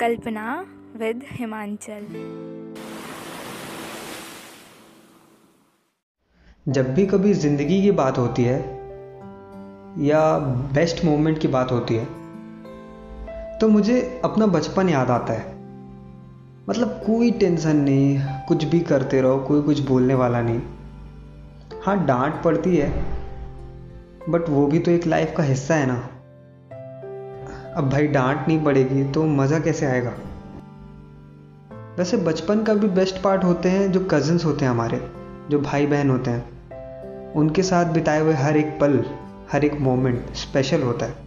कल्पना with Himachal. जब भी कभी ज़िंदगी की बात होती है, या बेस्ट मोमेंट की बात होती है तो मुझे अपना बचपन याद आता है। मतलब कोई टेंशन नहीं, कुछ भी करते रहो, कोई कुछ बोलने वाला नहीं। हाँ डांट पड़ती है बट वो भी तो एक लाइफ का हिस्सा है ना। अब भाई डांट नहीं पड़ेगी तो मज़ा कैसे आएगा? वैसे बचपन का भी बेस्ट पार्ट होते हैं जो कज़न्स होते हैं हमारे, जो भाई बहन होते हैं। उनके साथ बिताए हुए हर एक पल, हर एक मोमेंट स्पेशल होता है।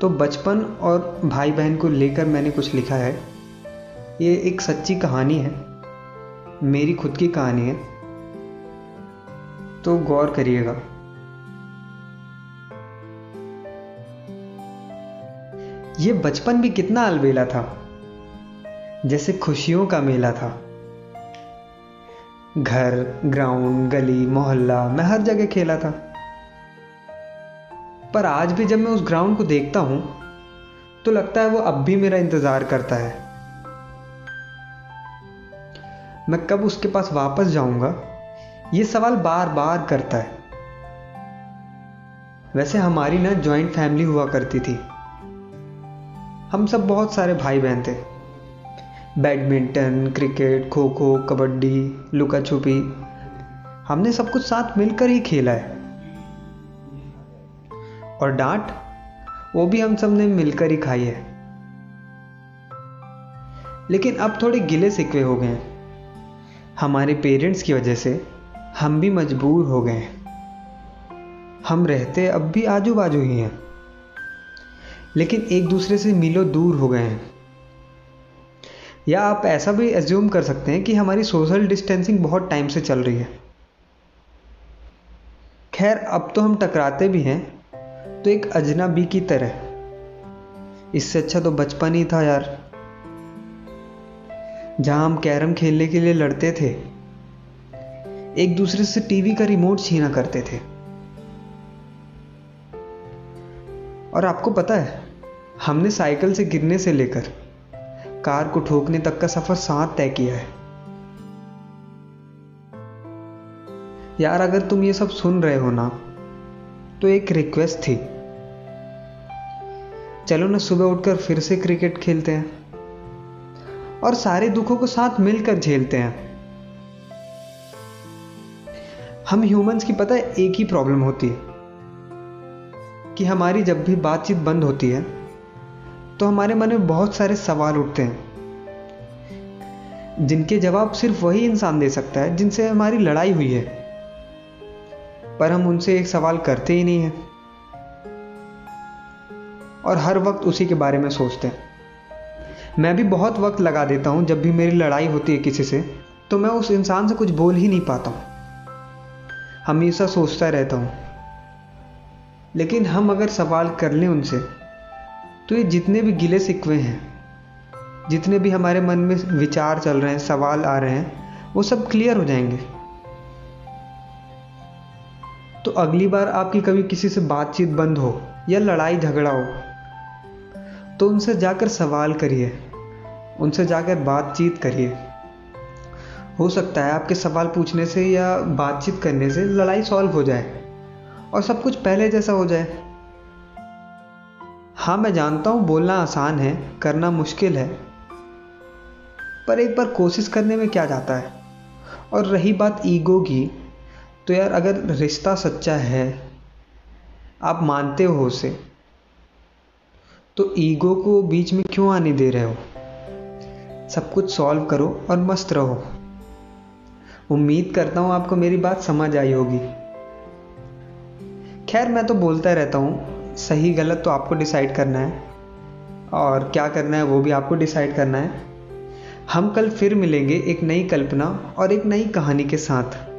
तो बचपन और भाई बहन को लेकर मैंने कुछ लिखा है। ये एक सच्ची कहानी है, मेरी खुद की कहानी है। तो गौर करिएगा। ये बचपन भी कितना अलबेला था। जैसे खुशियों का मेला था। घर, ग्राउंड, गली, मोहल्ला, मैं हर जगह खेला था। पर आज भी जब मैं उस ग्राउंड को देखता हूँ तो लगता है वो अब भी मेरा इंतज़ार करता है। मैं कब उसके पास वापस जाऊँगा, ये सवाल बार बार करता है। वैसे हमारी ना जॉइंट फैमिली हुआ करती थी। हम सब बहुत सारे भाई बहन थे। बैडमिंटन, क्रिकेट खो खो कबड्डी लुका छुपी हमने सब कुछ साथ मिलकर ही खेला है। और डांट, वो भी हम सबने मिलकर ही खाई है। लेकिन अब थोड़े गिले सिकवे हो गए हैं। हमारे पेरेंट्स की वजह से हम भी मजबूर हो गए हैं। हम रहते अब भी आजू बाजू ही हैं। लेकिन एक दूसरे से मिलो दूर हो गए हैं। या आप ऐसा भी एज्यूम कर सकते हैं कि हमारी सोशल डिस्टेंसिंग बहुत टाइम से चल रही है। खैर, अब तो हम टकराते भी हैं तो एक अजनबी की तरह। इससे अच्छा तो बचपन ही था यार। जहाँ हम कैरम खेलने के लिए लड़ते थे, एक दूसरे से टीवी का रिमोट छीना करते थे। और आपको पता है हमने साइकिल से गिरने से लेकर कार को ठोकने तक का सफ़र साथ तय किया है। यार, अगर तुम ये सब सुन रहे हो ना तो एक रिक्वेस्ट थी। चलो ना, सुबह उठकर फिर से क्रिकेट खेलते हैं और सारे दुखों को साथ मिलकर झेलते हैं। हम ह्यूमंस की पता है, एक ही प्रॉब्लम होती है कि हमारी जब भी बातचीत बंद होती है तो हमारे मन में बहुत सारे सवाल उठते हैं। जिनके जवाब सिर्फ़ वही इंसान दे सकता है, जिनसे हमारी लड़ाई हुई है। पर हम उनसे एक सवाल करते ही नहीं हैं। और हर वक्त उसी के बारे में सोचते हैं। मैं भी बहुत वक्त लगा देता हूँ, जब भी मेरी लड़ाई होती है किसी से तो मैं उस इंसान से कुछ बोल ही नहीं पाता हूँ। हमेशा सोचता रहता हूँ। लेकिन हम अगर सवाल कर लें उनसे तो ये जितने भी गिले सिकवे हैं, जितने भी हमारे मन में विचार चल रहे हैं, सवाल आ रहे हैं, वो सब क्लियर हो जाएँगे। तो अगली बार आपकी कभी किसी से बातचीत बंद हो या लड़ाई झगड़ा हो तो उनसे जाकर सवाल करिए, उनसे जाकर बातचीत करिए। हो सकता है आपके सवाल पूछने से या बातचीत करने से लड़ाई सॉल्व हो जाए और सब कुछ पहले जैसा हो जाए। हाँ मैं जानता हूँ, बोलना आसान है, करना मुश्किल है। पर एक बार कोशिश करने में क्या जाता है? और रही बात ईगो की तो यार अगर रिश्ता सच्चा है, आप मानते हो उसे तो ईगो को बीच में क्यों आने दे रहे हो? सब कुछ सॉल्व करो और मस्त रहो। उम्मीद करता हूँ आपको मेरी बात समझ आई होगी। खैर, मैं तो बोलता रहता हूँ सही गलत तो आपको डिसाइड करना है। और क्या करना है वो भी आपको डिसाइड करना है। हम कल फिर मिलेंगे एक नई कल्पना और एक नई कहानी के साथ।